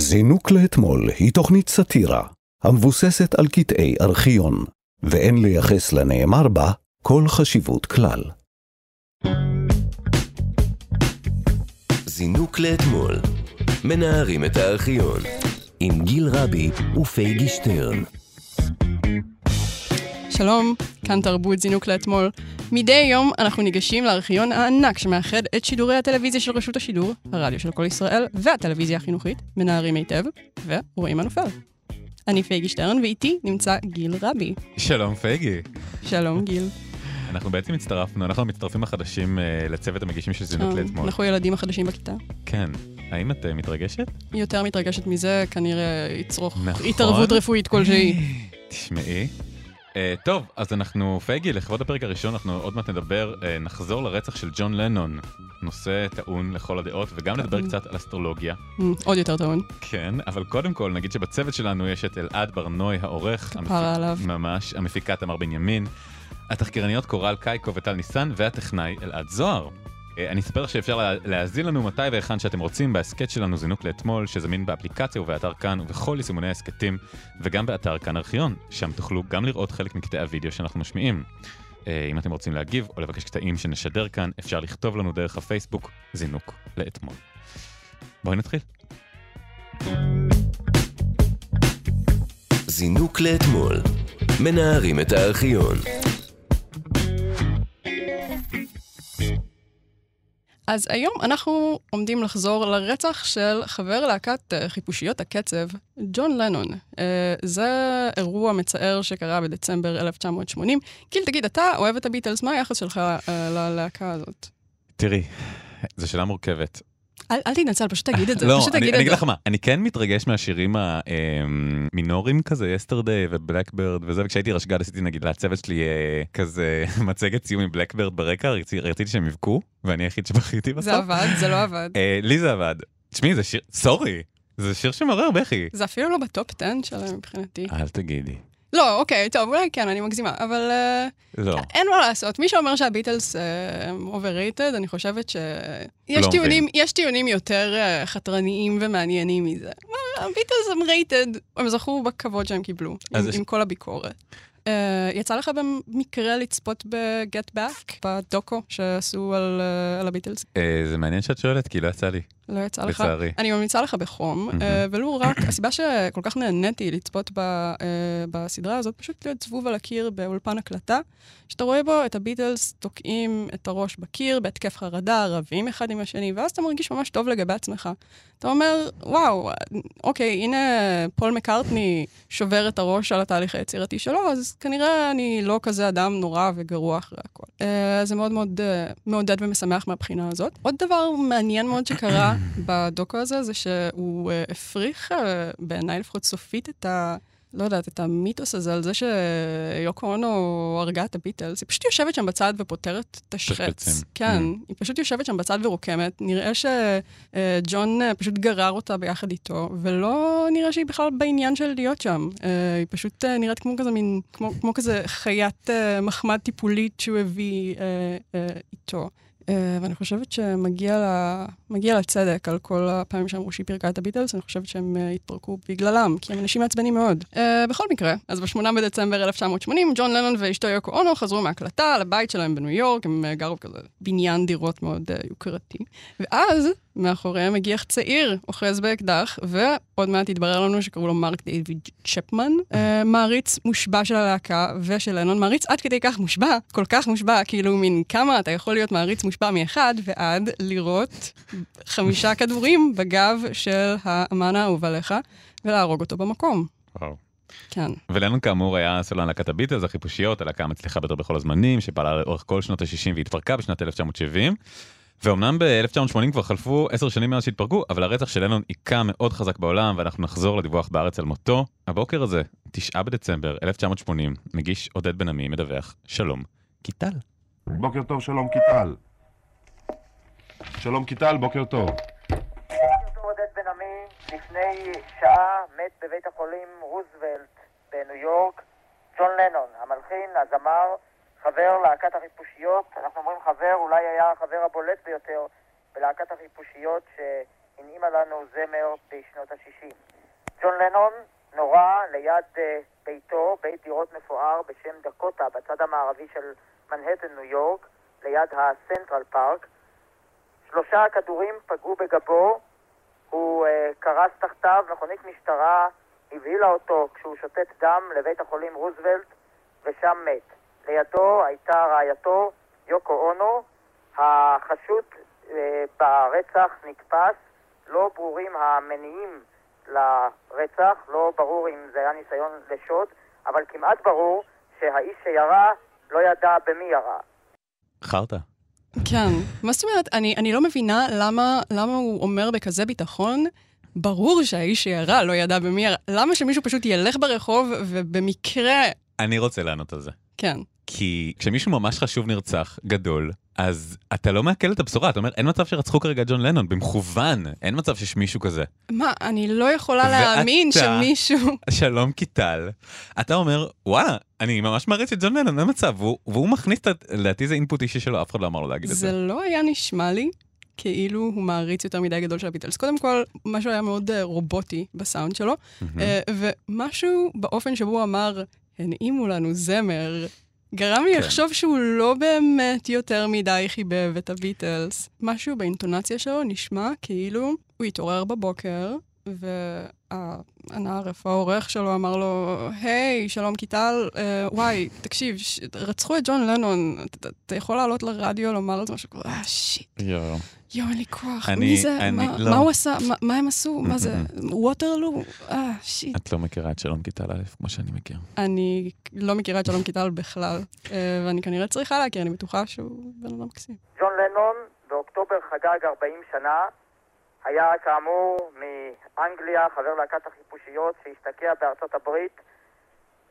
זינוק לאתמול היא תוכנית סאטירה המבוססת על קטעי ארכיון, ואין לייחס לנאמר בה כל חשיבות כלל. זינוק לאתמול, מנערים את הארכיון, עם גיל רבי ופייגי שטרן. שלום, כאן תרבות זינוק לאתמול. מדי יום אנחנו ניגשים לארכיון הענק שמאחד את שידורי הטלוויזיה של רשות השידור, הרדיו של כל ישראל והטלוויזיה החינוכית, מנערים היטב, ורואים מה נופל. אני פייגי שטרן, ואיתי נמצא גיל רבי. שלום פייגי. שלום גיל. אנחנו בעצם הצטרפנו, אנחנו המצטרפים החדשים uh, לצוות המגישים של זינוק שלום. לאתמול. אנחנו ילדים החדשים בכיתה. כן. האם את uh, מתרגשת? יותר מתרגשת מזה, כנראה יצרוך נכון. התערבות רפואית כלשהי. תשמעי. Uh, טוב, אז אנחנו, פייגי, לכבוד הפרק הראשון, אנחנו עוד מעט נדבר, uh, נחזור לרצח של ג'ון לנון. נושא טעון לכל הדעות, וגם נדבר קצת על אסטרולוגיה. אמ, עוד יותר טעון. כן, אבל קודם כל נגיד שבצוות שלנו יש את אלעד ברנוי העורך. כפרה עליו. ממש, המפיקה תמר בנימין, התחקירניות קורל קייקו וטל ניסן, והטכנאי אלעד זוהר. אה, אני אספר שאפשר לה- להאזין לנו מתי והיכן שאתם רוצים בהסכת שלנו זינוק לאתמול, שזמין באפליקציה ובאתר כאן ובכל יישומוני ההסכתים, וגם באתר כאן ארכיון, שם תוכלו גם לראות חלק מקטעי הוידאו שאנחנו משמיעים. אה, אם אתם רוצים להגיב או לבקש קטעים שנשדר כאן, אפשר לכתוב לנו דרך הפייסבוק זינוק לאתמול. בואי נתחיל. זינוק לאתמול, מנערים את הארכיון. אז היום אנחנו עומדים לחזור לרצח של חבר להקת אה, חיפושיות הקצב, ג'ון לנון. אה, זה אירוע מצער שקרה בדצמבר 1980. גיל, תגיד, אתה אוהב את הביטלס, מה היחס שלך אה, ללהקה הזאת? תראי, זו שאלה מורכבת. אל, אל תתנצל, פשוט תגיד את זה. לא, אני, אגיד. לך מה, אני כן מתרגש מהשירים המינוריים כזה, Yesterday ו Blackbird וזה, וכשהייתי רשג"ד עשיתי נגיד לצוות שלי אה, כזה מצגת סיום עם Blackbird ברקע, רציתי, רציתי שהם יבכו, ואני היחיד שבכיתי בסוף. זה עבד, זה לא עבד. אה, לי זה עבד. תשמעי, זה שיר, sorry, זה שיר שמעורר בכי. זה אפילו לא ב top 10 שלהם מבחינתי. אל תגידי. לא, אוקיי, טוב, אולי כן, אני מגזימה, אבל אה, לא. אין מה לעשות. מי שאומר שהביטלס אה, הם overrated, אני חושבת שיש לא טיעונים, יש טיעונים יותר אה, חתרניים ומעניינים מזה. הביטלס הם רייטד, הם זכו בכבוד שהם קיבלו, עם, יש- עם כל הביקורת. Uh, יצא לך במקרה לצפות ב-Get Back, בדוקו שעשו על, uh, על הביטלס? אה, זה מעניין שאת שואלת, כי לא יצא לי, לא יצא לך? לצערי. אני ממליצה לך בחום. אה, ולו רק, הסיבה שכל כך נהניתי לצפות ב, אה, בסדרה הזאת, פשוט להיות זבוב על הקיר באולפן הקלטה, שאתה רואה בו את הביטלס תוקעים את הראש בקיר בהתקף חרדה, רבים אחד עם השני, ואז אתה מרגיש ממש טוב לגבי עצמך. אתה אומר, וואו, אוקיי, הנה פול מקארטני שובר את הראש על התהליך היצירתי שלו, אז כנראה אני לא כזה אדם נורא וגרוע אחרי הכל. אה, זה מאוד מאוד מעודד ומשמח מהבחינה הזאת. עוד דבר מעניין מאוד שקרה בדוקו הזה, זה שהוא אה, הפריך, אה, בעיניי לפחות סופית, את ה... לא יודעת, את המיתוס הזה על זה שיוקו אונו הרגה את הביטלס. היא פשוט יושבת שם בצד ופותרת את השחץ. כן, Mm. היא פשוט יושבת שם בצד ורוקמת. נראה שג'ון אה, פשוט גרר אותה ביחד איתו, ולא נראה שהיא בכלל בעניין של להיות שם. היא פשוט נראית כמו כזה מין, כמו, כמו כזה חיית מחמד טיפולית שהוא הביא איתו. אה, ואני חושבת שמגיע לה, צדק על כל הפעמים שאמרו שהיא פירקה את הביטלס, אני חושבת שהם אה, התפרקו בגללם, כי הם אנשים מעצבנים מאוד. אה, בכל מקרה, אז ב-8 בדצמבר 1980, ג'ון לנון ואשתו יוקו אונו חזרו מהקלטה לבית שלהם בניו יורק, הם גרו בכזה בניין דירות מאוד יוקרתי. ואז, מאחוריהם הגיח צעיר, אוחז באקדח, ועוד מעט התברר לנו שקראו לו מרק דיוויד צ'פמן, אה, מעריץ מושבע של הלהקה ושל לנון, מעריץ עד כדי כך מושבע, כל כך מושבע, כאילו מין כמה אתה יכול להיות מעריץ מושבע מאחד, ועד לירות חמישה כדורים בגב של האמן האהוב עליך, ולהרוג אותו במקום. וואו. כן. ולנון כאמור היה סולן להקת הביטלס, החיפושיות, הלהקה המצליחה ביותר בכל הזמנים, שפעלה לאורך כל שנות ה-60 והתפרקה בשנת 1970. ואומנם ב-1980 כבר חלפו עשר שנים מאז שהתפרקו, אבל הרצח של לנון היכה מאוד חזק בעולם, ואנחנו נחזור לדיווח בארץ על מותו. הבוקר הזה, 9 בדצמבר 1980, מגיש עודד בן עמי מדווח, שלום, קיטל. בוקר טוב, שלום קיטל. שלום קיטל, בוקר טוב. דוקטור עודד בן עמי לפני שעה מת בבית החולים רוזוולט בניו יורק ג'ון לנון, המלחין, הזמר, חבר להקת החיפושיות. אנחנו אומרים חבר, אולי היה החבר הבולט ביותר בלהקת החיפושיות הנעימה לנו זמר בשנות ה-60. ג'ון לנון נורה ליד אה, ביתו, בית דירות מפואר בשם דקוטה, בצד המערבי של מנהטן, ניו יורק, ליד הסנטרל פארק. שלושה כדורים פגעו בגבו, הוא אה, קרס תחתיו, מכונית משטרה הבהילה אותו כשהוא שותת דם לבית החולים רוזוולט, ושם מת. לידו הייתה רעייתו, יוקו אונו. החשוד אה, ברצח נתפס, לא ברורים המניעים לרצח, לא ברור אם זה היה ניסיון לשוד, אבל כמעט ברור שהאיש שירה לא ידע במי ירה. חרטא. כן. מה זאת אומרת? אני, אני לא מבינה למה, למה הוא אומר בכזה ביטחון, ברור שהאיש שירה לא ידע במי ירה. למה שמישהו פשוט ילך ברחוב ובמקרה... אני רוצה לענות על זה. כן. כי כשמישהו ממש חשוב נרצח, גדול, אז אתה לא מעכל את הבשורה, אתה אומר, אין מצב שרצחו כרגע את ג'ון לנון, במכוון, אין מצב שיש מישהו כזה. מה, אני לא יכולה ואתה- להאמין שמישהו... שלום קיטל, אתה אומר, וואלה, אני ממש מעריץ את ג'ון לנון, אין מצב, והוא, והוא מכניס לדעתי זה אינפוט אישי שלו, אף אחד לא אמר לו להגיד את זה זה. לא היה נשמע לי כאילו הוא מעריץ יותר מדי גדול של הביטלס. קודם כל, משהו היה מאוד אה, רובוטי בסאונד שלו, אה, ומשהו באופן שבו הוא אמר, הנעימו לנו זמר, גרם לי כן. לחשוב שהוא לא באמת יותר מדי חיבב את הביטלס. משהו באינטונציה שלו נשמע כאילו הוא התעורר בבוקר, והנער, איפה העורך שלו, אמר לו, היי, שלום קיטל, אה, וואי, תקשיב, ש- רצחו את ג'ון לנון, אתה- יכול לעלות לרדיו לומר את משהו כזה, אה, שיט, יואו. יואו, אין לי כוח, אני- מי זה, אני- מה- לא. מה הוא עשה, מה- מה הם עשו, מה זה, ווטרלו, אה, shit. את לא מכירה את שלום קיטל א', כמו שאני מכיר. אני לא מכירה את שלום קיטל בכלל, אה, ואני כנראה צריכה להכיר, אני בטוחה שהוא בן אדם מקסים. ג'ון לנון באוקטובר חגג 40 שנה, היה כאמור מאנגליה, חבר להקת החיפושיות שהשתקע בארצות הברית,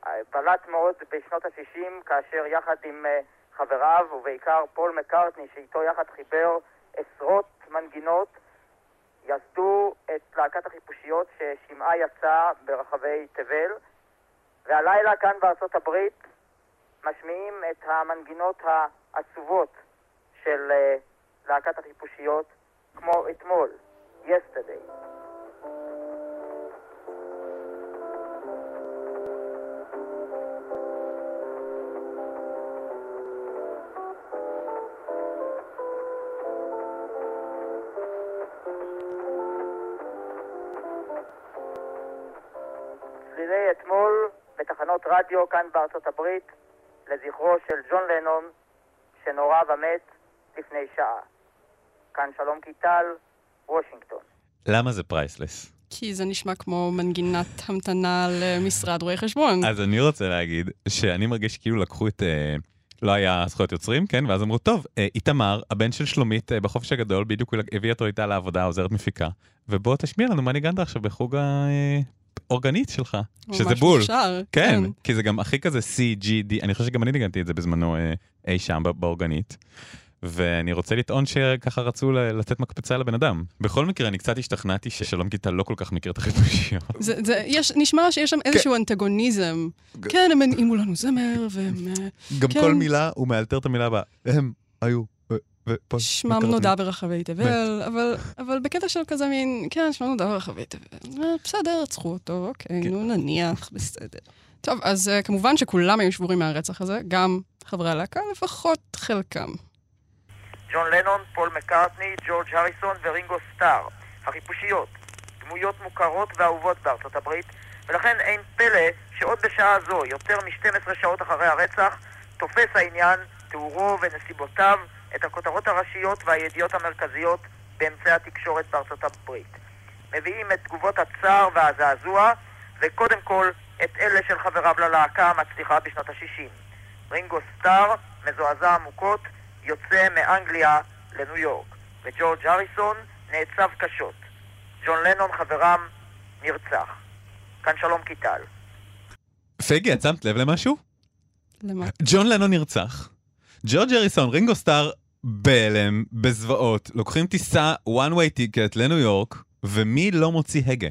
אה, בלט מאוד בשנות ה-60 כאשר יחד עם אה, חבריו ובעיקר פול מקארטני שאיתו יחד חיבר עשרות מנגינות יסדו את להקת החיפושיות ששמעה יצא ברחבי תבל. והלילה כאן בארצות הברית משמיעים את המנגינות העצובות של אה, להקת החיפושיות כמו אתמול, yesterday. צלילי אתמול בתחנות רדיו כאן בארצות הברית לזכרו של ג'ון לנון שנורה ומת לפני שעה. כאן שלום קיטל, וושינגטון. למה זה priceless? כי זה נשמע כמו מנגינת המתנה למשרד רואי חשבון. אז אני רוצה להגיד שאני מרגיש כאילו לקחו את... אה, לא היה זכויות יוצרים, כן? ואז אמרו, טוב, אה, איתמר, הבן של שלומית אה, בחופש הגדול, בדיוק הוא הביא אותו איתה לעבודה, עוזרת מפיקה, ובוא תשמיע לנו מה ניגנת עכשיו בחוג האורגנית שלך, שזה ממש בול. מוכשר, כן, כי זה גם הכי כזה CGD, אני חושב שגם אני ניגנתי את זה בזמנו אה, אי שם באורגנית. ואני רוצה לטעון שככה רצו לתת מקפצה לבן אדם. בכל מקרה, אני קצת השתכנעתי ששלום קיטל לא כל כך מכיר את החיפושיות. זה, זה, יש, נשמע שיש שם איזשהו אנטגוניזם. כן, הם הנעימו לנו זמר, והם... אה, גם כן. כל מילה, הוא מאלתר את המילה הבאה. הם היו, שמם. נודע ברחבי תבל, אבל, אבל בקטע של כזה מין, כן, שמם נודע ברחבי תבל. אה, בסדר, רצחו אותו, אוקיי, כן. נו נניח, בסדר. טוב, אז uh, כמובן שכולם היו שבורים מהרצח הזה, גם חברי הלהקה, לפחות חלקם. ג'ון לנון, פול מקארטני, ג'ורג' הריסון ורינגו סטאר. החיפושיות, דמויות מוכרות ואהובות בארצות הברית, ולכן אין פלא שעוד בשעה זו, יותר מ-12 שעות אחרי הרצח, תופס העניין, תיאורו ונסיבותיו, את הכותרות הראשיות והידיעות המרכזיות באמצעי התקשורת בארצות הברית. מביאים את תגובות הצער והזעזוע, וקודם כל את אלה של חבריו ללהקה המצליחה בשנות ה-60. רינגו סטאר, מזועזע עמוקות, יוצא מאנגליה לניו יורק, וג'ורג' הריסון נעצב קשות. ג'ון לנון חברם נרצח. כאן שלום קיטל. פגי, את שמת לב למשהו? למה? ג'ון לנון נרצח. ג'ורג' הריסון, רינגו סטאר, בהלם, בזוועות, לוקחים טיסה one way ticket לניו יורק, ומי לא מוציא הגה?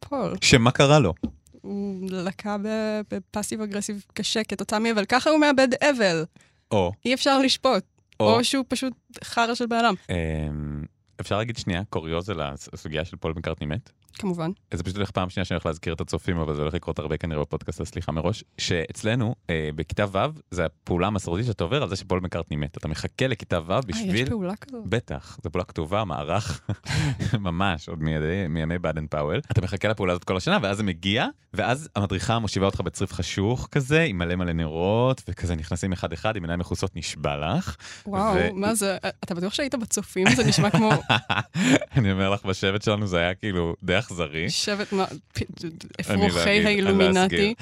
פול. שמה קרה לו? הוא לקה ב- ב passive aggressive קשה כתוצאה מאבל, ככה הוא מאבד אבל. או, אי אפשר לשפוט. או, או שהוא פשוט חרא של אדם. אמ, אפשר להגיד שנייה קוריוז על הסוגיה של פול מקארטני מת? כמובן. זה פשוט הולך פעם שנייה שאני הולך להזכיר את הצופים, אבל זה הולך לקרות הרבה כנראה בפודקאסט, סליחה מראש, שאצלנו, אה, בכיתה ו', זה הפעולה המסורתית שאתה עובר על זה שפול מקארטני מת. אתה מחכה לכיתה ו' אה, בשביל... יש פעולה כזאת? בטח, זו פעולה כתובה, מערך, ממש, עוד מימי, מימי באדן פאוול. אתה מחכה לפעולה הזאת כל השנה, ואז זה מגיע, ואז המדריכה מושיבה אותך בצריף חשוך כזה, עם מלא מלא נרות, וכזה נכנסים אחד-אחד, עם עיניים מכוסות, נשבע לך. וואו, ו- מה זה? אתה בטוח שהיית בצופים? זה נשמע כמו אני אומר לך, בשבט שלנו זה היה כאילו די אכזרי. שבט, לא אפרוחי אני לא האילומינטי.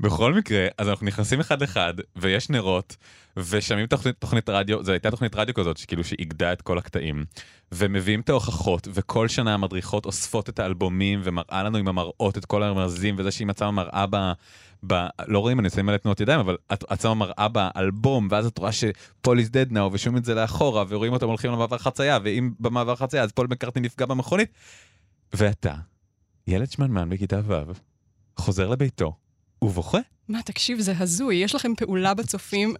בכל מקרה, אז אנחנו נכנסים אחד-אחד, ויש נרות, ושומעים תוכנית, תוכנית רדיו, זו הייתה תוכנית רדיו כזאת, שכאילו שאיגדה את כל הקטעים, ומביאים את ההוכחות, וכל שנה המדריכות אוספות את האלבומים, ומראה לנו עם המראות את כל הרמזים, וזה שהיא מצאה מראה ב... ב... לא רואים, אני שמים מלא תנועות ידיים, אבל את, את שמה מראה באלבום, ואז את רואה שפול is dead now, ושומעים את זה לאחורה, ורואים אותם הולכים למעבר חצייה, ואם במעבר חצייה, אז פול מקארטני נפגע במכונית. ואתה, ילד שמנמן בכיתה ו', חוזר לביתו, ובוכה. מה, תקשיב, זה הזוי. יש לכם פעולה בצופים.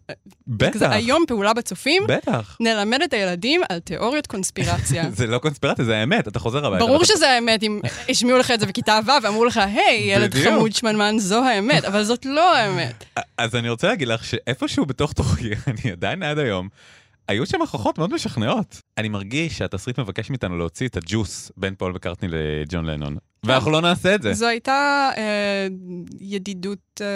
בטח, זה היום פעולה בצופים. בטח. נלמד את הילדים על תיאוריות קונספירציה. זה לא קונספירציה, זה האמת, אתה חוזר הביתה. ברור שזה האמת אם השמיעו לך את זה בכיתה ו' ואמרו לך, היי, ילד. חמוד שמנמן, זו האמת, אבל זאת לא האמת. אז אני רוצה להגיד לך שאיפשהו בתוך תוכי, אני עדיין עד היום, היו שם הוכחות מאוד משכנעות. אני מרגיש שהתסריט מבקש מאיתנו להוציא את הג'וס בין פול מקארטני לג'ון לנון, ואנחנו לא נעשה את זה. זו הייתה אה, ידידות אה,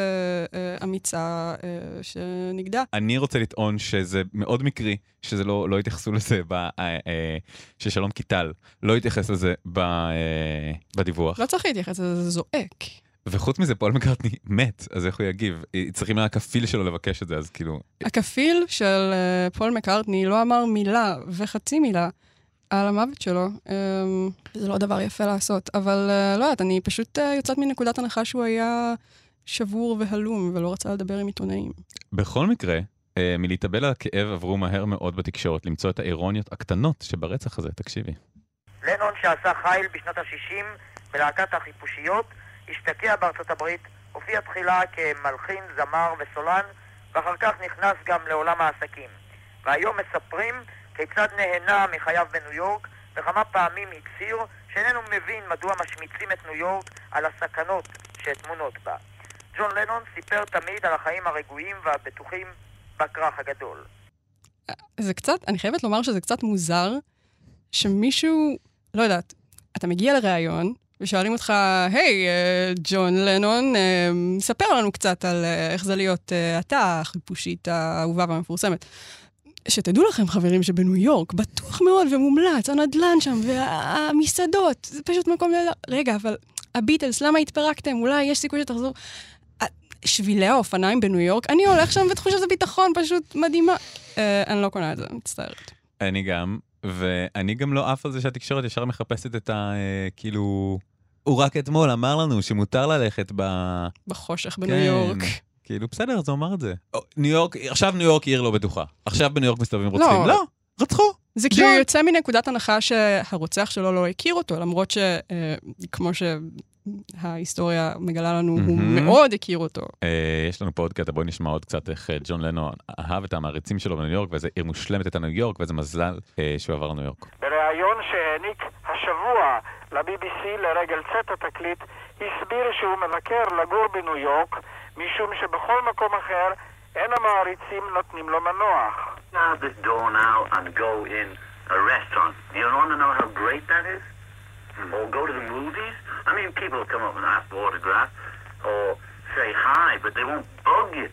אה, אמיצה אה, שנגדעה. אני רוצה לטעון שזה מאוד מקרי, שזה לא, לא התייחסו לזה, ב, אה, אה, ששלום קיטל לא התייחס לזה ב, אה, בדיווח. לא צריך להתייחס לזה, זה זועק. וחוץ מזה, פול מקארטני מת, אז איך הוא יגיב? צריכים מהכפיל שלו לבקש את זה, אז כאילו... הכפיל של אה, פול מקארטני לא אמר מילה וחצי מילה על המוות שלו. אמ, זה לא דבר יפה לעשות, אבל אה, לא יודעת, אני פשוט אה, יוצאת מנקודת הנחה שהוא היה שבור והלום ולא רצה לדבר עם עיתונאים. בכל מקרה, אה, מלהתאבל על הכאב עברו מהר מאוד בתקשורת למצוא את האירוניות הקטנות שברצח הזה, תקשיבי. לנון שעשה חיל בשנות ה-60 בלהקת החיפושיות, השתקע בארצות הברית, הופיע תחילה כמלחין, זמר וסולן, ואחר כך נכנס גם לעולם העסקים. והיום מספרים כיצד נהנה מחייו בניו יורק, וכמה פעמים הצהיר שאיננו מבין מדוע משמיצים את ניו יורק על הסכנות שטמונות בה. ג'ון לנון סיפר תמיד על החיים הרגועים והבטוחים בכרך הגדול. זה קצת, אני חייבת לומר שזה קצת מוזר שמישהו, לא יודעת, אתה מגיע לראיון, ושואלים אותך, היי, אה, ג'ון לנון, אה, ספר לנו קצת על אה, איך זה להיות אתה, החיפושית האהובה והמפורסמת. שתדעו לכם, חברים, שבניו יורק, בטוח מאוד ומומלץ, הנדלן שם, והמסעדות, זה פשוט מקום נהדר. רגע, אבל הביטלס, למה התפרקתם? אולי יש סיכוי שתחזור. שבילי האופניים בניו יורק, אני הולך שם ותחושת הביטחון פשוט מדהימה. אני לא קונה את זה, מצטערת. אני גם, ואני גם לא עף על זה שהתקשורת ישר מחפשת את ה... כאילו... הוא רק אתמול אמר לנו שמותר ללכת ב... בחושך בניו כן. יורק. כאילו, בסדר, אז הוא אמר את זה. ניו יורק, עכשיו ניו יורק עיר לא בטוחה. עכשיו בניו יורק מסתובבים רוצחים. לא. לא, רצחו. זה כאילו ג'ון. יוצא מנקודת הנחה שהרוצח שלו לא הכיר אותו, למרות שכמו שההיסטוריה מגלה לנו, הוא מהמם. מאוד הכיר אותו. אה, יש לנו פה עוד קטע, בואי נשמע עוד קצת איך אה, ג'ון לנו אהב את המעריצים שלו בניו יורק, ואיזה עיר מושלמת הייתה ניו יורק, ואיזה מזל אה, שהוא עבר לניו יורק. בריאיון שהעניק ל-BBC לרגל צאת התקליט, הסביר שהוא מבקר לגור בניו יורק, משום שבכל מקום אחר אין המעריצים נותנים לו מנוח. out this door now and go in a restaurant. You want to know how great that is? Or go to the movies? I mean, people will come up and ask for autographs or say hi, but they won't bug you.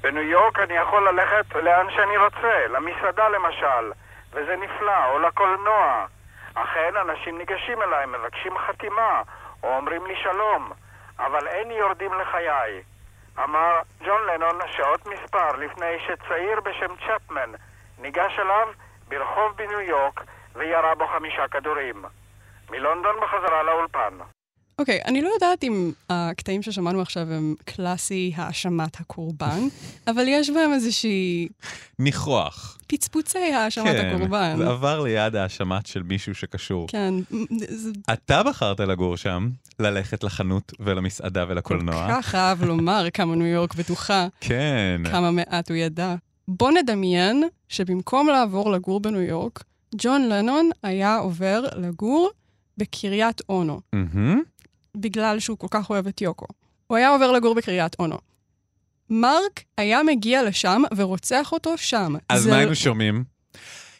בניו יורק אני יכול ללכת לאן שאני רוצה, למסעדה למשל, וזה נפלא, או לקולנוע. אכן, אנשים ניגשים אליי, מבקשים חתימה, או אומרים לי שלום, אבל אין יורדים לחיי. אמר ג'ון לנון שעות מספר לפני שצעיר בשם צ'פמן ניגש אליו ברחוב בניו יורק וירה בו חמישה כדורים. מלונדון בחזרה לאולפן. אוקיי, אני לא יודעת אם הקטעים ששמענו עכשיו הם קלאסי האשמת הקורבן, אבל יש בהם איזושהי ניחוח. פצפוצי האשמת הקורבן. זה עבר ליד האשמת של מישהו שקשור. כן, זה אתה בחרת לגור שם, ללכת לחנות ולמסעדה כל ולקולנוע. כך אהב לומר כמה ניו יורק בטוחה, כן. כמה מעט הוא ידע. בוא נדמיין שבמקום לעבור לגור בניו יורק, ג'ון לנון היה עובר לגור בקריית אונו, מהמם. בגלל שהוא כל כך אוהב את יוקו. הוא היה עובר לגור בקריית אונו. מרק היה מגיע לשם ורוצח אותו שם. אז זה- מה היינו שומעים?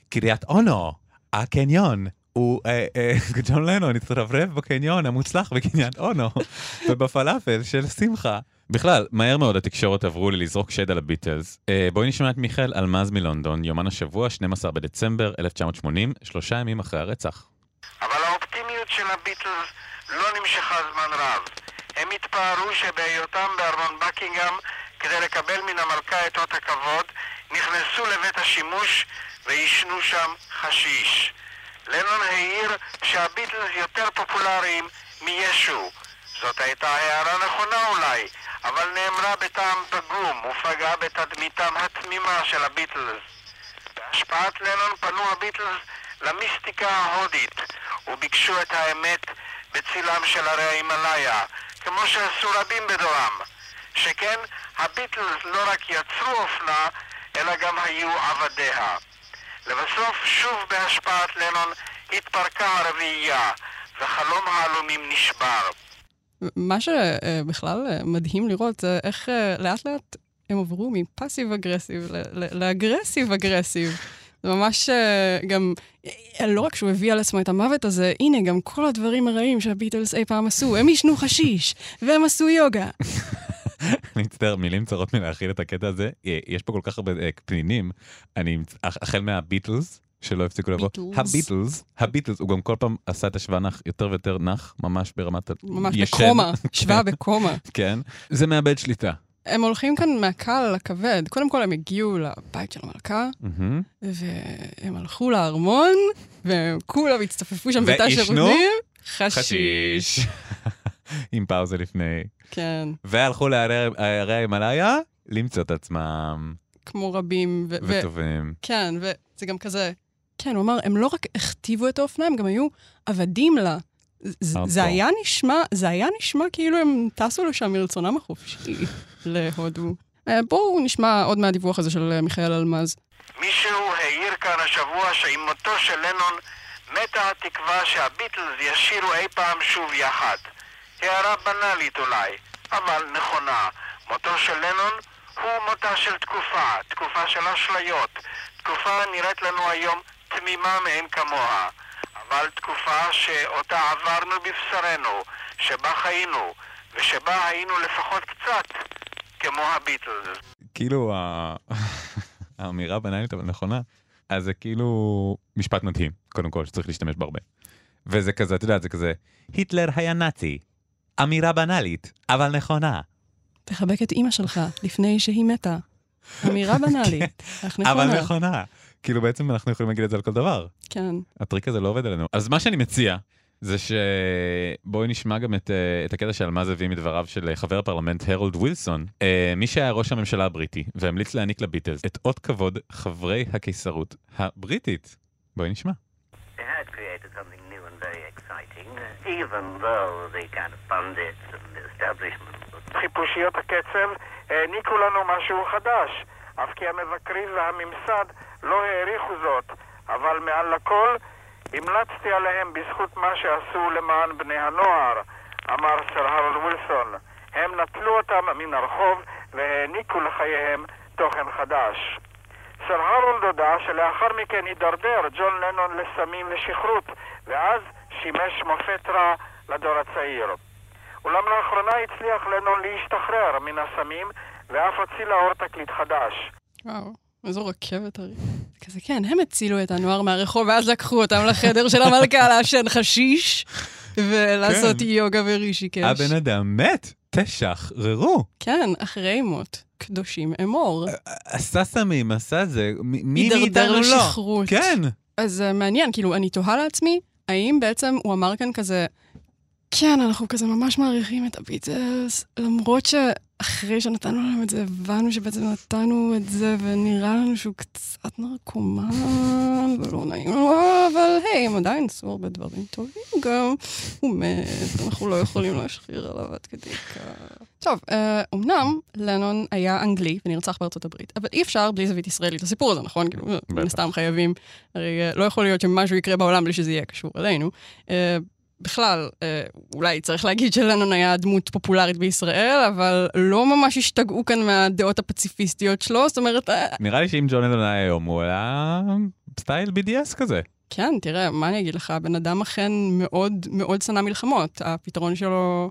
קריית אונו, הקניון. הוא, אה, אה, ג'ון לנון התרברב בקניון המוצלח בקניין אונו, ובפלאפל של שמחה. בכלל, מהר מאוד התקשורת עברו לי לזרוק שד על הביטלס. אה, בואי נשמע את מיכאל אלמז מלונדון, יומן השבוע, 12 בדצמבר 1980, שלושה ימים אחרי הרצח. אבל האופטימיות של הביטלס לא נמשכה זמן רב. הם התפארו שבהיותם בארמון בקינגהם כדי לקבל מן המלכה את אות הכבוד, נכנסו לבית השימוש ועישנו שם חשיש. לנון העיר שהביטלס יותר פופולריים מישו. זאת הייתה הערה נכונה אולי, אבל נאמרה בטעם פגום ופגעה בתדמיתם התמימה של הביטלס. בהשפעת לנון פנו הביטלס למיסטיקה ההודית וביקשו את האמת בצילם של הרי ההימאליה, כמו שעשו רבים בדורם. שכן הביטלס לא רק יצרו אופנה, אלא גם היו עבדיה. לבסוף, שוב בהשפעת לנון, התפרקה הרביעייה, וחלום העלומים נשבר. מה שבכלל אה, מדהים לראות זה איך אה, לאט לאט הם עברו מ passive aggressive ל aggressive aggressive. זה ממש אה, גם, אה, לא רק שהוא הביא על עצמו את המוות הזה, הנה גם כל הדברים הרעים שהביטלס אי פעם עשו. הם עישנו חשיש, והם עשו יוגה. אני מצטער, מילים צרות מלהכיל את הקטע הזה. אה, יש פה כל כך הרבה פנינים. אני, החל מהביטלס, שלא הפסיקו לבוא. ביטלס. הביטלס, הביטלס, הוא גם כל פעם עשה את השווא נח יותר ויותר נח, ממש ברמת ה... ממש ישן. בקומה, שווא בקומה. כן. זה מאבד שליטה. הם הולכים כאן מהקל לכבד. קודם כל הם הגיעו לבית של המלכה, מהמם. והם הלכו לארמון, והם כולם הצטופפו שם בתא? שירותים. חשיש. עם פאוזה לפני. כן, והלכו להרי הרי ההימאליה למצוא את עצמם כמו רבים. ו- ו- וטובים. כן, וזה גם כזה... כן, הוא אמר, הם לא רק הכתיבו את האופנה, הם גם היו עבדים לה. זה היה נשמע, זה היה נשמע כאילו הם טסו לשם מרצונם החופשי להודו. אה, בואו נשמע עוד מהדיווח הזה של אה, מיכאל אלמז. מישהו העיר כאן השבוע שעם מותו של לנון מתה התקווה שהביטלס ישירו אי פעם שוב יחד. הערה בנאלית אולי, אבל נכונה. מותו של לנון הוא מותה של תקופה, תקופה של אשליות. תקופה נראית לנו היום תמימה מאין כמוה. אבל תקופה שאותה עברנו בבשרנו, שבה חיינו, ושבה היינו לפחות קצת כמו הביטלס. כאילו האמירה בנאלית אבל נכונה. אז זה כאילו משפט מדהים, קודם כל, שצריך להשתמש בו הרבה. וזה כזה, אתה יודע, זה כזה, היטלר היה נאצי. אמירה בנאלית, אבל נכונה. תחבק את אימא שלך לפני שהיא מתה. אמירה בנאלית, אך נכונה. אבל נכונה. כאילו בעצם אנחנו יכולים להגיד את זה על כל דבר. כן. הטריק הזה לא עובד עלינו. אז מה שאני מציע, זה שבואי נשמע גם את, אה, את הקטע שאלמז הביא מדבריו של אה, חבר הפרלמנט הרולד ווילסון, אה, מי שהיה ראש הממשלה הבריטי, והמליץ להעניק לביטלס את אות כבוד חברי הקיסרות הבריטית. בואי נשמע. They had created something new and very exciting, uh, even though the kind of pundits and the establishment was חיפושיות הקצב העניקו לנו משהו חדש, אף כי המבקרים והממסד לא העריכו זאת, אבל מעל לכל המלצתי עליהם בזכות מה שעשו למען בני הנוער, אמר סר הרולד ווילסון. הם נטלו אותם מן הרחוב והעניקו לחייהם תוכן חדש. סר הרולד הודה שלאחר מכן הידרדר ג'ון לנון לסמים ושכרות, ואז שימש מופת רע לדור הצעיר. אולם לאחרונה הצליח לנון להשתחרר מן הסמים, ואף הוציא לאור תקליט חדש. וואו, איזו רכבת הרי. כזה, כן, הם הצילו את הנוער מהרחוב, ואז לקחו אותם לחדר של המלכה לעשן חשיש, ולעשות כן. יוגה ורישיקש. הבן אדם מת, תשחררו. כן, אחרי מות, קדושים אמור. עשה סמים, עשה זה, מי מאיתנו לא? לשכרות. כן. אז זה מעניין, כאילו, אני תוהה לעצמי, האם בעצם הוא אמר כאן כזה, כן, אנחנו כזה ממש מעריכים את הביטלס, למרות שאחרי שנתנו להם את זה, הבנו שבעצם נתנו את זה, ונראה לנו שהוא קצת נרקומן, ולא נעים לנו, אבל היי, הם עדיין עשו הרבה דברים טובים גם. הוא מת, אנחנו לא יכולים להשחיר עליו עד כדי כך. טוב, אה, אמנם לנון היה אנגלי ונרצח בארצות הברית, אבל אי אפשר בלי זווית ישראלית לסיפור הזה, נכון? כאילו, מן הסתם חייבים, הרי אה, לא יכול להיות שמשהו יקרה בעולם בלי שזה יהיה קשור אלינו. בכלל, אה, אולי צריך להגיד שלנון היה דמות פופולרית בישראל, אבל לא ממש השתגעו כאן מהדעות הפציפיסטיות שלו, זאת אומרת... אה, נראה לי שאם ג'ון לנון היה היום, הוא היה סטייל BDS כזה. כן, תראה, מה אני אגיד לך, הבן אדם אכן מאוד מאוד שנא מלחמות. הפתרון שלו...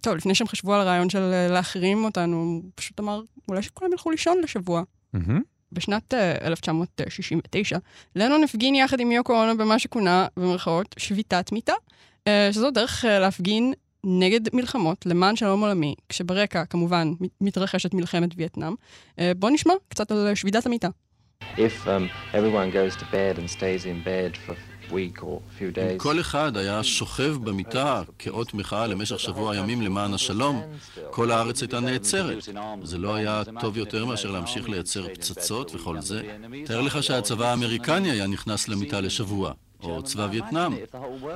טוב, לפני שהם חשבו על הרעיון של אה, להחרים אותנו, הוא פשוט אמר, אולי שכולם ילכו לישון לשבוע. מהמם. בשנת אה, 1969, לנון הפגין יחד עם יוקו אונו במה שכונה, במרכאות, שביתת מיתה, אה, שזו דרך אה, להפגין נגד מלחמות, למען שלום עולמי, כשברקע, כמובן, מת- מתרחשת מלחמת וייטנאם. אה, בואו נשמע קצת על אה, שביתת המיתה. If um, everyone goes to bed and stays in bed for a week or a few days, כל אחד היה שוכב במיטה כאות מחאה למשך שבוע ימים למען השלום, כל הארץ הייתה נעצרת. זה לא היה טוב יותר מאשר להמשיך לייצר פצצות וכל זה. תאר לך שהצבא האמריקני היה נכנס למיטה לשבוע. או צבא וייטנאם,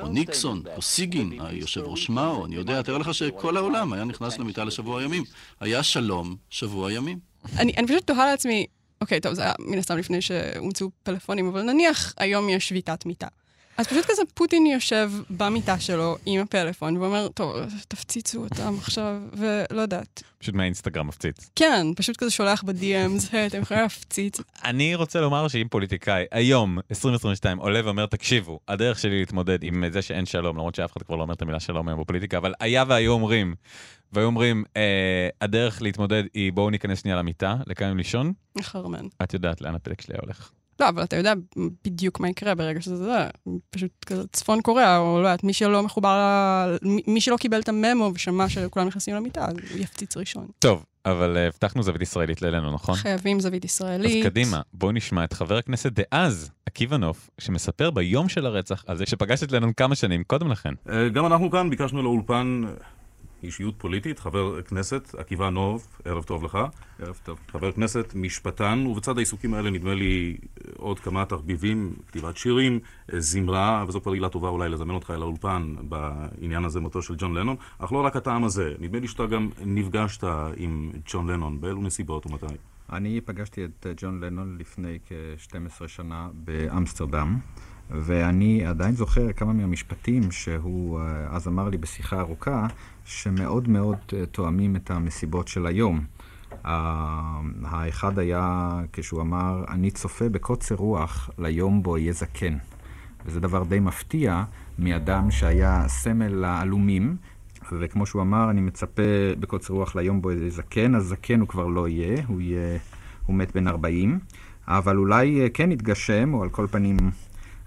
או ניקסון, או סיגין, היושב ראש מאו, אני יודע, תאר לך שכל העולם היה נכנס למיטה לשבוע ימים. היה שלום שבוע ימים. אני, אני פשוט תוהה לעצמי, אוקיי, טוב, זה היה מן הסתם לפני שהומצאו פלאפונים, אבל נניח היום יש שביתת מיטה. אז פשוט כזה פוטין יושב במיטה שלו עם הפלאפון ואומר, טוב, תפציצו אותם עכשיו, ולא יודעת. פשוט מהאינסטגרם מפציץ. כן, פשוט כזה שולח ב-DMs, היי, אתם יכולים להפציץ. אני רוצה לומר שאם פוליטיקאי היום, 2022, עולה ואומר, תקשיבו, הדרך שלי להתמודד עם זה שאין שלום, למרות שאף אחד כבר לא אומר את המילה שלום היום בפוליטיקה, אבל היה והיו אומרים, והיו אומרים, אה, הדרך להתמודד היא בואו ניכנס שנייה למיטה, לכאן לישון, חרמן. את יודעת לאן הפלג שלי הולך. לא, אבל אתה יודע בדיוק מה יקרה ברגע שזה זה, פשוט כזה צפון קוריאה, או לא יודעת, מי שלא מחובר, מי- שלא קיבל את הממו ושמע שכולם נכנסים למיטה, אז הוא יפציץ ראשון. טוב, אבל אה, הבטחנו זווית ישראלית לאלינו, נכון? חייבים זווית אז ישראלית. קדימה, בואו נשמע את חבר הכנסת דאז, עקיבא נוף, שמספר ביום של הרצח על זה שפגש את לנון כמה שנים קודם לכן. אה, גם אנחנו כאן ביקשנו לאולפן אה, אישיות פוליטית, חבר כנסת, עקיבא נוב, ערב טוב לך. ערב טוב. חבר כנסת, משפטן, ובצד העיסוקים האלה נדמה לי עוד כמה תחביבים, כתיבת שירים, אה, זמרה, וזו כבר עילה טובה אולי לזמן אותך אל האולפן בעניין הזה, מותו של ג'ון לנון, אך לא רק הטעם הזה, נדמה לי שאתה גם נפגשת עם ג'ון לנון, באילו נסיבות ומתי? אני פגשתי את אה, ג'ון לנון לפני כ-12 שנה באמסטרדם, ואני עדיין זוכר כמה מהמשפטים שהוא אה, אז אמר לי בשיחה ארוכה, שמאוד מאוד אה, תואמים את המסיבות של היום. האחד היה כשהוא אמר, אני צופה בקוצר רוח ליום בו אהיה זקן. וזה דבר די מפתיע מאדם שהיה סמל לעלומים, וכמו שהוא אמר, אני מצפה בקוצר רוח ליום בו אהיה זקן, אז זקן הוא כבר לא יהיה, הוא יהיה, הוא מת בן 40, אבל אולי אה, כן יתגשם, או על כל פנים,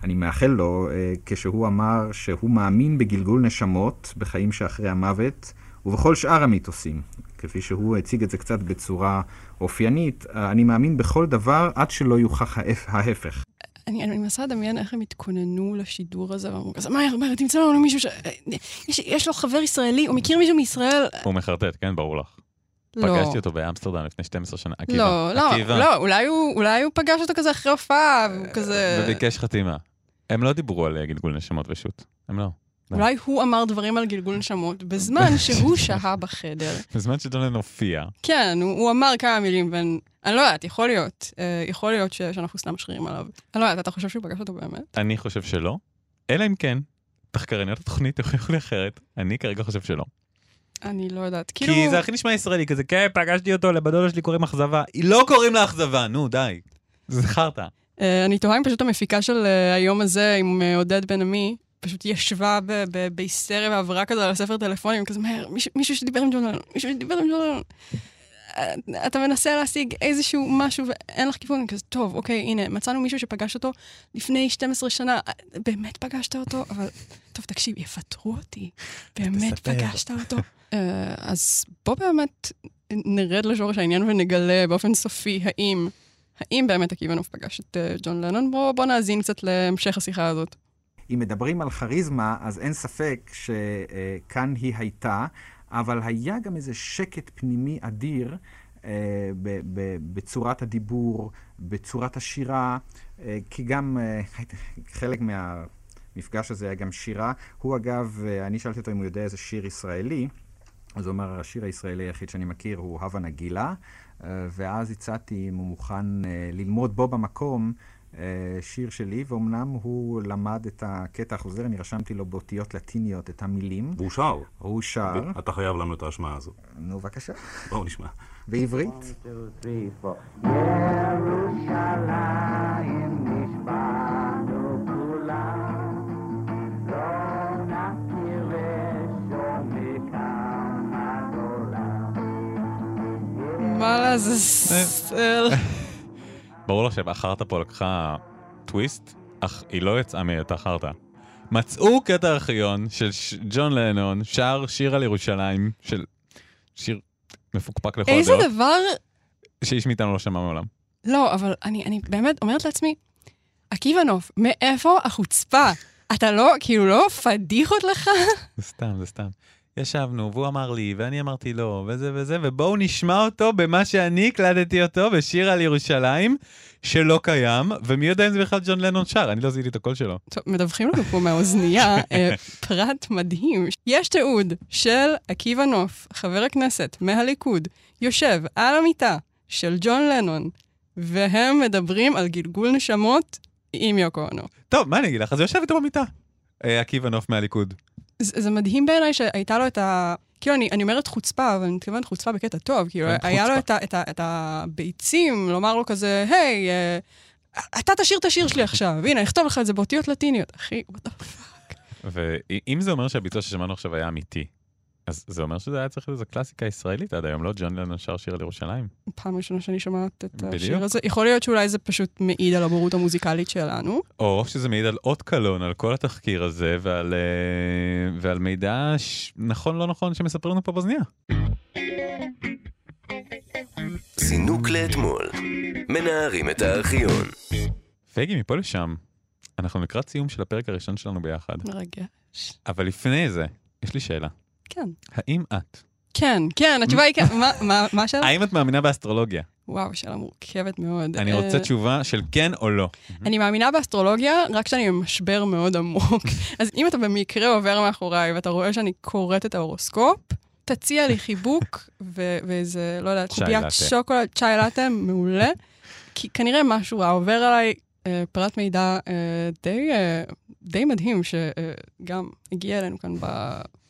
אני מאחל לו, אה, כשהוא אמר שהוא מאמין בגלגול נשמות בחיים שאחרי המוות, ובכל שאר המיתוסים. כפי שהוא הציג את זה קצת בצורה אופיינית, אה, אני מאמין בכל דבר עד שלא יוכח ההפ- ההפך. אני אני מנסה לדמיין איך הם התכוננו לשידור הזה, ואמרו כזה, מהר, מהר, תמצא לנו מישהו ש... יש- יש לו חבר ישראלי, הוא מכיר מישהו מישראל? הוא מחרטט, כן, ברור לך. לא. פגשתי אותו באמסטרדם לפני 12 שנה. עקיבא, לא, לא, עקיבא. לא, אולי הוא- אולי הוא פגש אותו כזה אחרי הופעה, והוא כזה... וביקש חתימה. הם לא דיברו על אה, גלגול נשמות ושות. הם לא. אולי הוא אמר דברים על גלגול נשמות בזמן שהוא שהה בחדר. בזמן שדונלד הופיע, כן, הוא, הוא אמר כמה מילים, ואני אני לא יודעת, יכול להיות. אה, יכול להיות ש, שאנחנו סתם משחירים עליו. אני לא יודעת, אתה חושב שהוא פגש אותו באמת? אני חושב שלא. אלא אם כן, תחקרניות התוכנית יוכיחו לי אחרת. אני כרגע חושב שלא. אני לא יודעת. כאילו... כי זה הכי נשמע ישראלי, כזה, כן, פגשתי אותו, לבדודה שלי קוראים אכזבה. לא קוראים לה אכזבה, נו, די. זה חרטא. אה, אני תוהה אם פשוט המפיקה של אה, היום הזה עם אה, עודד בן עמי, פשוט ישבה בהיסטריה ועברה כזה על הספר טלפונים, כזה מהר, מישהו- מישהו שדיבר עם ג'ון לנון, מישהו שדיבר עם ג'ון לנון. אתה מנסה להשיג איזשהו משהו ואין לך כיוון, כזה, טוב, אוקיי, הנה, מצאנו מישהו שפגש אותו לפני 12 שנה, באמת פגשת אותו? אבל, טוב, תקשיב, יפטרו אותי, באמת. פגשת אותו? אז בוא באמת נרד לשורש העניין ונגלה באופן סופי האם, האם באמת עקיבא נוף פגש את אה, ג'ון לנון. בוא, בוא נאזין קצת להמשך השיחה הזאת. אם מדברים על כריזמה, אז אין ספק שכאן היא הייתה, אבל היה גם איזה שקט פנימי אדיר. אה, בצורת הדיבור, בצורת השירה, אה, כי גם אה, חלק מהמפגש הזה היה גם שירה. הוא אגב, אני שאלתי אותו אם הוא יודע איזה שיר ישראלי, אז הוא אמר, השיר הישראלי היחיד שאני מכיר הוא הווה נגילה, ואז הצעתי אם הוא מוכן ללמוד בו במקום. שיר שלי, ואומנם הוא למד את הקטע החוזר, אני רשמתי לו באותיות לטיניות את המילים. והוא שר. הוא שר. אתה חייב לנו את ההשמעה הזו. נו, בבקשה. בואו נשמע. בעברית. מה לעזאזל? ברור לך שהחרטא פה לקחה טוויסט, אך היא לא יצאה מהיותה חרטא. מצאו קטע ארכיון של ג'ון לנון, שר שיר על ירושלים, של שיר מפוקפק לכל הדעות. איזה דבר... שאיש מאיתנו לא שמע מעולם. לא, אבל אני, אני באמת אומרת לעצמי, עקיבא נוף, מאיפה החוצפה? אתה לא, כאילו, לא פדיחות לך? זה סתם, זה סתם. ישבנו, והוא אמר לי, ואני אמרתי לו, וזה וזה, ובואו נשמע אותו במה שאני הקלטתי אותו בשיר על ירושלים, שלא קיים, ומי יודע אם זה בכלל ג'ון לנון שר, אני לא זיהיתי את הקול שלו. טוב, מדווחים לנו פה מהאוזנייה אה, פרט מדהים. יש תיעוד של עקיבא נוף, חבר הכנסת מהליכוד, יושב על המיטה של ג'ון לנון, והם מדברים על גלגול נשמות עם יוקו אונו. טוב, מה אני אגיד לך? אז יושב איתו במיטה. אה, עקיבא נוף מהליכוד. זה, זה מדהים בעיניי שהייתה לו את ה... כאילו, אני, אני אומרת חוצפה, אבל אני מתכוונת חוצפה בקטע טוב. כאילו, היה חוצפה. לו את, ה, את, ה, את הביצים לומר לו כזה, היי, uh, אתה תשאיר את השיר שלי עכשיו, הנה, אכתוב לך את זה באותיות לטיניות. אחי, the fuck. ואם זה אומר שהביצוע ששמענו עכשיו היה אמיתי, אז זה אומר שזה היה צריך להיות איזו קלאסיקה ישראלית עד היום, לא ג'ון לנון שר שיר על ירושלים. פעם ראשונה שאני שומעת את בדיוק. השיר הזה. יכול להיות שאולי זה פשוט מעיד על הבורות המוזיקלית שלנו. או שזה מעיד על אות קלון, על כל התחקיר הזה, ועל, אה, ועל מידע ש... נכון לא נכון שמספרים לנו פה באוזנייה. זינוק לאתמול, מנערים את הארכיון. פייגי, מפה לשם, אנחנו לקראת סיום של הפרק הראשון שלנו ביחד. מרגש. אבל לפני זה, יש לי שאלה. כן. האם את? כן, כן, התשובה היא כן. מה השאלה? האם את מאמינה באסטרולוגיה? וואו, שאלה מורכבת מאוד. אני רוצה אה, תשובה של כן או לא. אני מאמינה באסטרולוגיה, רק כשאני במשבר מאוד עמוק. אז אם אתה במקרה עובר מאחוריי ואתה רואה שאני קוראת את ההורוסקופ, תציע לי חיבוק ואיזה, לא יודעת, קוביית שוקולד, צ'אי לאטה, מעולה. כי כנראה משהו עובר עליי אה, פרט מידע אה, די מדהים, שגם הגיע אלינו כאן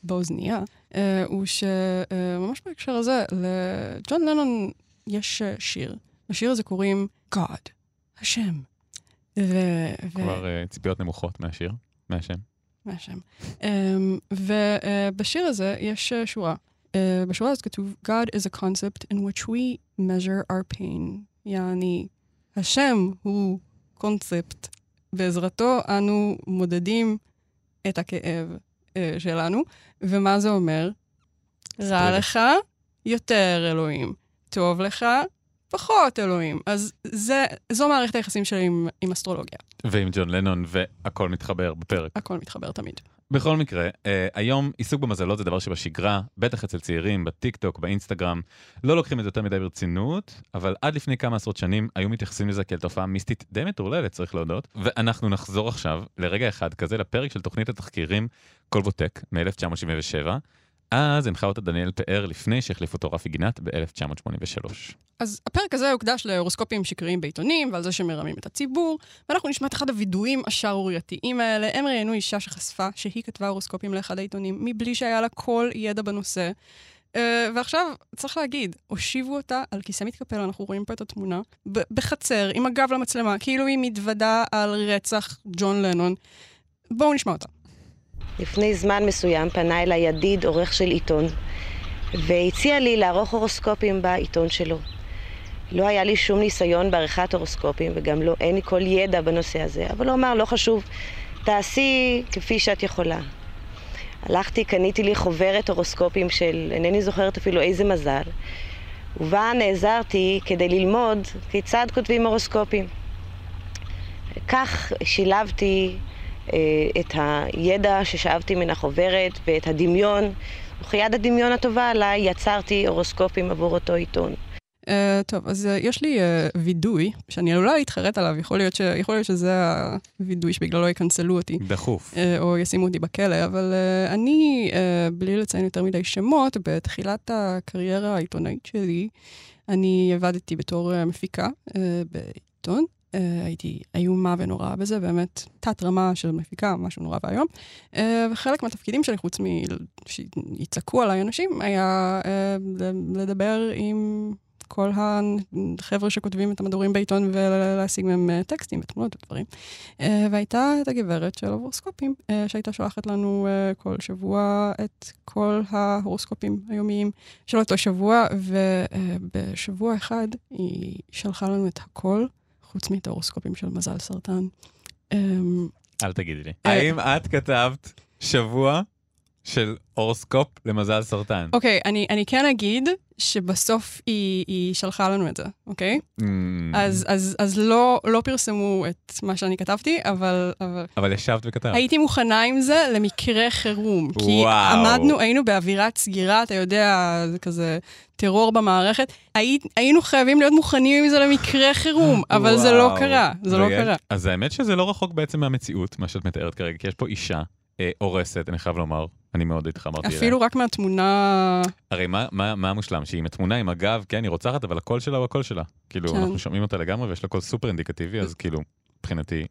באוזנייה, אה, הוא שממש בהקשר הזה, לג'ון לנון יש אה, שיר. לשיר הזה קוראים God, השם. ו... כבר ו... ציפיות נמוכות מהשיר, מהשם. מהשם. ובשיר הזה יש שורה. בשורה הזאת כתוב, God is a concept in which we measure our pain. יעני, השם הוא קונספט. בעזרתו אנו מודדים את הכאב שלנו. ומה זה אומר? רע לך, יותר אלוהים. טוב לך, פחות אלוהים. אז זה, זו מערכת היחסים שלי עם, עם אסטרולוגיה. ועם ג'ון לנון, והכל מתחבר בפרק. הכל מתחבר תמיד. בכל מקרה, אה, היום עיסוק במזלות זה דבר שבשגרה, בטח אצל צעירים, בטיק טוק, באינסטגרם, לא לוקחים את זה יותר מדי ברצינות, אבל עד לפני כמה עשרות שנים היו מתייחסים לזה כאל תופעה מיסטית די מטורללת, צריך להודות. ואנחנו נחזור עכשיו, לרגע אחד כזה, לפרק של תוכנית התחקירים קולבוטק מ-1977. אז הנחה אותה דניאל פאר לפני שהחליף אותו רפי גינת ב-1983. אז הפרק הזה הוקדש להורוסקופים שקריים בעיתונים ועל זה שמרמים את הציבור, ואנחנו נשמע את אחד הווידויים השערורייתיים האלה. הם ראיינו אישה שחשפה שהיא כתבה הורוסקופים לאחד העיתונים מבלי שהיה לה כל ידע בנושא. Uh, ועכשיו, צריך להגיד, הושיבו אותה על כיסא מתקפל, אנחנו רואים פה את התמונה, בחצר, עם הגב למצלמה, כאילו היא מתוודה על רצח ג'ון לנון. בואו נשמע אותה. לפני זמן מסוים פנה אליי ידיד, עורך של עיתון, והציע לי לערוך הורוסקופים בעיתון שלו. לא היה לי שום ניסיון בעריכת הורוסקופים, וגם לא, אין לי כל ידע בנושא הזה, אבל הוא אמר, לא חשוב, תעשי כפי שאת יכולה. הלכתי, קניתי לי חוברת הורוסקופים של, אינני זוכרת אפילו איזה מזל, ובה נעזרתי כדי ללמוד כיצד כותבים הורוסקופים. כך שילבתי את הידע ששאבתי מן החוברת ואת הדמיון, וכיד הדמיון הטובה עליי יצרתי הורוסקופים עבור אותו עיתון. Uh, טוב, אז uh, יש לי uh, וידוי, שאני עלולה להתחרט עליו, יכול להיות, ש... יכול להיות שזה הווידוי שבגללו יקנצלו אותי. דחוף. Uh, או ישימו אותי בכלא, אבל uh, אני, uh, בלי לציין יותר מדי שמות, בתחילת הקריירה העיתונאית שלי, אני עבדתי בתור uh, מפיקה uh, בעיתון. Uh, הייתי איומה ונוראה בזה, באמת תת-רמה של מפיקה, משהו נורא ואיום. Uh, וחלק מהתפקידים שלי, חוץ משיצעקו עליי אנשים, היה uh, לדבר עם כל החבר'ה שכותבים את המדורים בעיתון ולהשיג מהם אה, טקסטים ותמונות ודברים. אה, והייתה את הגברת של ההורוסקופים, אה, שהייתה שולחת לנו כל שבוע את כל ההורוסקופים היומיים של אותו שבוע, ובשבוע אחד היא שלחה לנו את הכל, חוץ מאת ההורוסקופים של מזל סרטן. אל תגידי לי. האם את כתבת שבוע של הורוסקופ למזל סרטן. אוקיי, okay, אני, אני כן אגיד שבסוף היא, היא שלחה לנו את זה, אוקיי? Okay? Mm. אז, אז, אז לא, לא פרסמו את מה שאני כתבתי, אבל... אבל, אבל ישבת וכתבת. הייתי מוכנה עם זה למקרה חירום. וואו. כי עמדנו, היינו באווירת סגירה, אתה יודע, זה כזה טרור במערכת. הי, היינו חייבים להיות מוכנים עם זה למקרה חירום, אבל וואו. זה לא קרה, זה לא קרה. אז האמת שזה לא רחוק בעצם מהמציאות, מה שאת מתארת כרגע, כי יש פה אישה הורסת, אני חייב לומר. אני מאוד התחברתי אליה. אפילו רק מהתמונה... הרי מה, מה, מה המושלם? שהיא עם התמונה, עם הגב, כן, היא רוצחת, אבל הקול שלה הוא הקול שלה. כאילו, כן. אנחנו שומעים אותה לגמרי, ויש לה קול סופר אינדיקטיבי, אז כאילו, מבחינתי,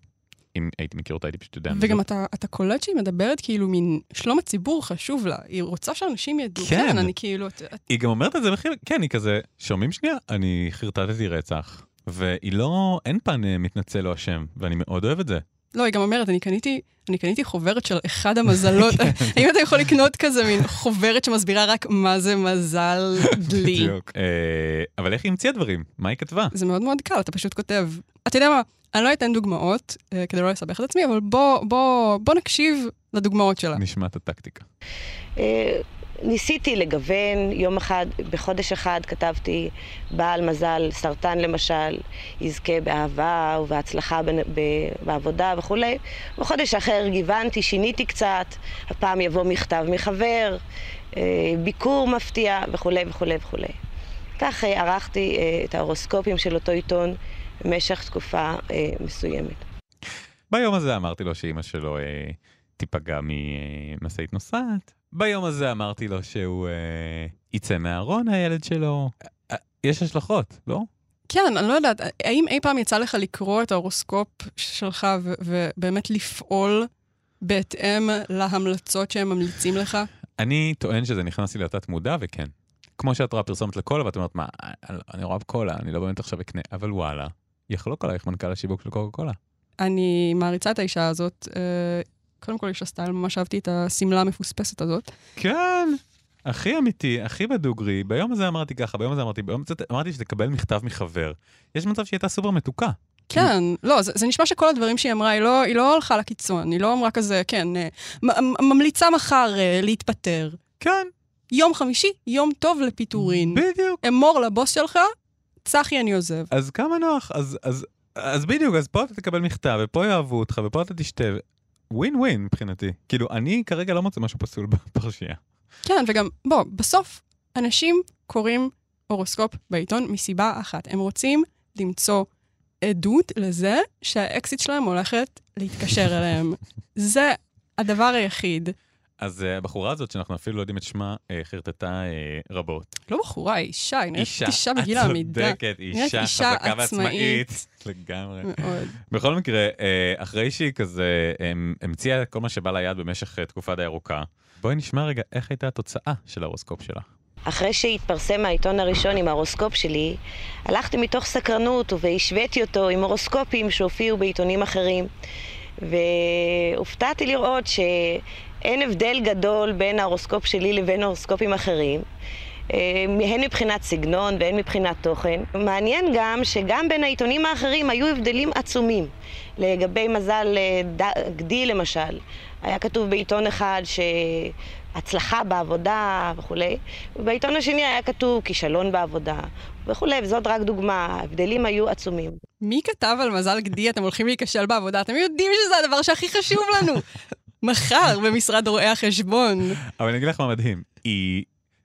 אם הייתי מכיר אותה, הייתי פשוט יודע. וגם אתה, אתה קולט שהיא מדברת כאילו מין שלום הציבור חשוב לה. היא רוצה שאנשים ידעו. כן, כן אני כאילו... את... היא גם אומרת את זה בכי... כן, היא כזה, שומעים שנייה? אני חרטטתי רצח. והיא לא, אין פן אה, מתנצל או אשם, ואני מאוד אוהב את זה. לא, היא גם אומרת, אני קניתי, אני קניתי חוברת של אחד המזלות. האם אתה יכול לקנות כזה מין חוברת שמסבירה רק מה זה מזל דלי? בדיוק. אה, אבל איך היא המציאה דברים? מה היא כתבה? זה מאוד מאוד קל, אתה פשוט כותב. אתה יודע מה, אני לא אתן דוגמאות, אה, כדי לא לסבך את עצמי, אבל בוא, נקשיב לדוגמאות שלה. נשמע את הטקטיקה. ניסיתי לגוון, יום אחד, בחודש אחד כתבתי בעל מזל, סרטן למשל, יזכה באהבה ובהצלחה בעבודה וכולי. בחודש אחר גיוונתי, שיניתי קצת, הפעם יבוא מכתב מחבר, אה, ביקור מפתיע וכולי וכולי וכולי. כך אה, ערכתי אה, את ההורוסקופים של אותו עיתון במשך תקופה מסוימת. ביום הזה אמרתי לו שאימא שלו תיפגע ממשאית נוסעת. ביום הזה אמרתי לו שהוא אה, יצא מהארון, הילד שלו. אה, יש השלכות, לא? כן, אני לא יודעת, האם אי פעם יצא לך לקרוא את ההורוסקופ שלך ו- ובאמת לפעול בהתאם להמלצות שהם ממליצים לך? אני טוען שזה נכנס לי לתת מודע, וכן. כמו שאת רואה פרסומת לקולה, ואת אומרת, מה, אני, רואה בקולה, אני לא באמת עכשיו אקנה, אבל וואלה, יחלוק עלייך מנכ"ל השיווק של קוקה קולה. אני מעריצה את האישה הזאת. אה, קודם כל יש לה סטייל, ממש אהבתי את השמלה המפוספסת הזאת. כן, הכי אמיתי, הכי בדוגרי. ביום הזה אמרתי ככה, ביום הזה אמרתי, ביום הזה אמרתי שתקבל מכתב מחבר. יש מצב שהיא הייתה סופר מתוקה. כן, לא, זה, זה נשמע שכל הדברים שהיא אמרה, היא לא, היא לא הלכה לקיצון, היא לא אמרה כזה, כן, אה, ממליצה מחר uh, להתפטר. כן. יום חמישי, יום טוב לפיטורין. בדיוק. אמור לבוס שלך, צחי אני עוזב. אז כמה נוח, אז, אז, אז בדיוק, אז פה אתה תקבל מכתב, ופה יאהבו אותך, ופה אתה תשתה. ווין ווין מבחינתי. כאילו, אני כרגע לא מוצא משהו פסול בפרשייה. כן, וגם, בוא, בסוף אנשים קוראים הורוסקופ בעיתון מסיבה אחת. הם רוצים למצוא עדות לזה שהאקסיט שלהם הולכת להתקשר אליהם. זה הדבר היחיד. אז uh, הבחורה הזאת, שאנחנו אפילו לא יודעים את שמה, uh, חרטטה uh, רבות. לא בחורה, היא אישה, היא נראית אישה בגיל העמידה. אישה, את צודקת, אישה, אישה חזקה ועצמאית. לגמרי. מאוד. בכל מקרה, אחרי שהיא כזה המציאה כל מה שבא ליד במשך תקופה די ארוכה, בואי נשמע רגע איך הייתה התוצאה של ההורוסקופ שלה. אחרי שהתפרסם העיתון הראשון עם ההורוסקופ שלי, הלכתי מתוך סקרנות והשוויתי אותו עם הורוסקופים שהופיעו בעיתונים אחרים. והופתעתי לראות ש... אין הבדל גדול בין ההורוסקופ שלי לבין הורוסקופים אחרים. אה, הן מבחינת סגנון והן מבחינת תוכן. מעניין גם שגם בין העיתונים האחרים היו הבדלים עצומים. לגבי מזל אה, גדי למשל, היה כתוב בעיתון אחד הצלחה בעבודה וכולי, ובעיתון השני היה כתוב כישלון בעבודה וכולי, וזאת רק דוגמה, ההבדלים היו עצומים. מי כתב על מזל גדי, אתם הולכים להיכשל בעבודה? אתם יודעים שזה הדבר שהכי חשוב לנו. מחר במשרד רואי החשבון. אבל אני אגיד לך מה מדהים, היא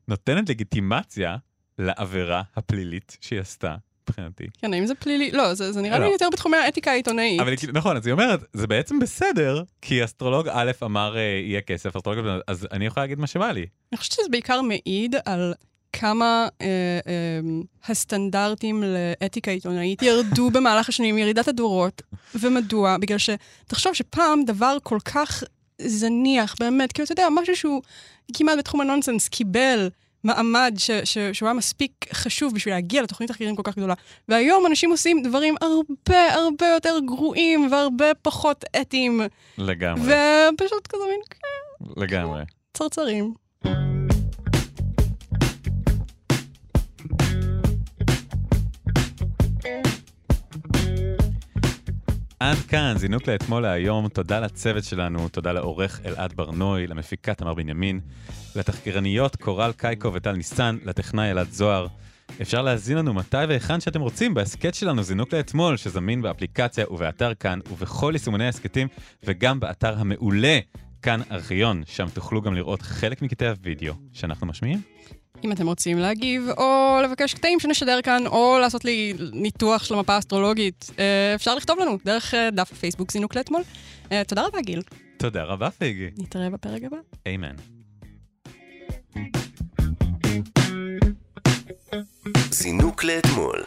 נותנת לגיטימציה לעבירה הפלילית שהיא עשתה. מבחינתי. כן, האם זה פלילי? לא, זה, זה נראה לא. לי יותר בתחומי האתיקה העיתונאית. אבל כאילו- נכון, אז היא אומרת, זה בעצם בסדר, כי אסטרולוג א' אמר אה, יהיה כסף, אסטרולוג ב', אז אני יכולה להגיד מה שבא לי. אני חושבת שזה בעיקר מעיד על כמה אה, אה, הסטנדרטים לאתיקה עיתונאית ירדו במהלך השנים, ירידת הדורות. ומדוע? בגלל שתחשוב שפעם דבר כל כך זניח, באמת, כאילו, אתה יודע, משהו שהוא כמעט בתחום הנונסנס קיבל מעמד ש, ש, שהוא היה מספיק חשוב בשביל להגיע לתוכנית תחקירים כל כך גדולה. והיום אנשים עושים דברים הרבה הרבה יותר גרועים והרבה פחות אתיים. לגמרי. ופשוט כזה מין כן, לגמרי. צרצרים. עד כאן, זינוק לאתמול להיום. תודה לצוות שלנו, תודה לעורך אלעד ברנוי, למפיקה תמר בנימין, לתחקירניות קורל קייקו וטל ניסן, לטכנאי אלעד זוהר. אפשר להזין לנו מתי והיכן שאתם רוצים בהסכת שלנו זינוק לאתמול, שזמין באפליקציה ובאתר כאן ובכל יישומוני ההסכתים, וגם באתר המעולה כאן ארכיון, שם תוכלו גם לראות חלק מקטעי הוידאו שאנחנו משמיעים. אם אתם רוצים להגיב, או לבקש קטעים שנשדר כאן, או לעשות לי ניתוח של המפה האסטרולוגית, אה, אפשר לכתוב לנו דרך אה, דף הפייסבוק זינוק לאתמול. אה, תודה רבה, גיל. תודה רבה, פיגי. נתראה בפרק הבא. אמן. זינוק לאתמול.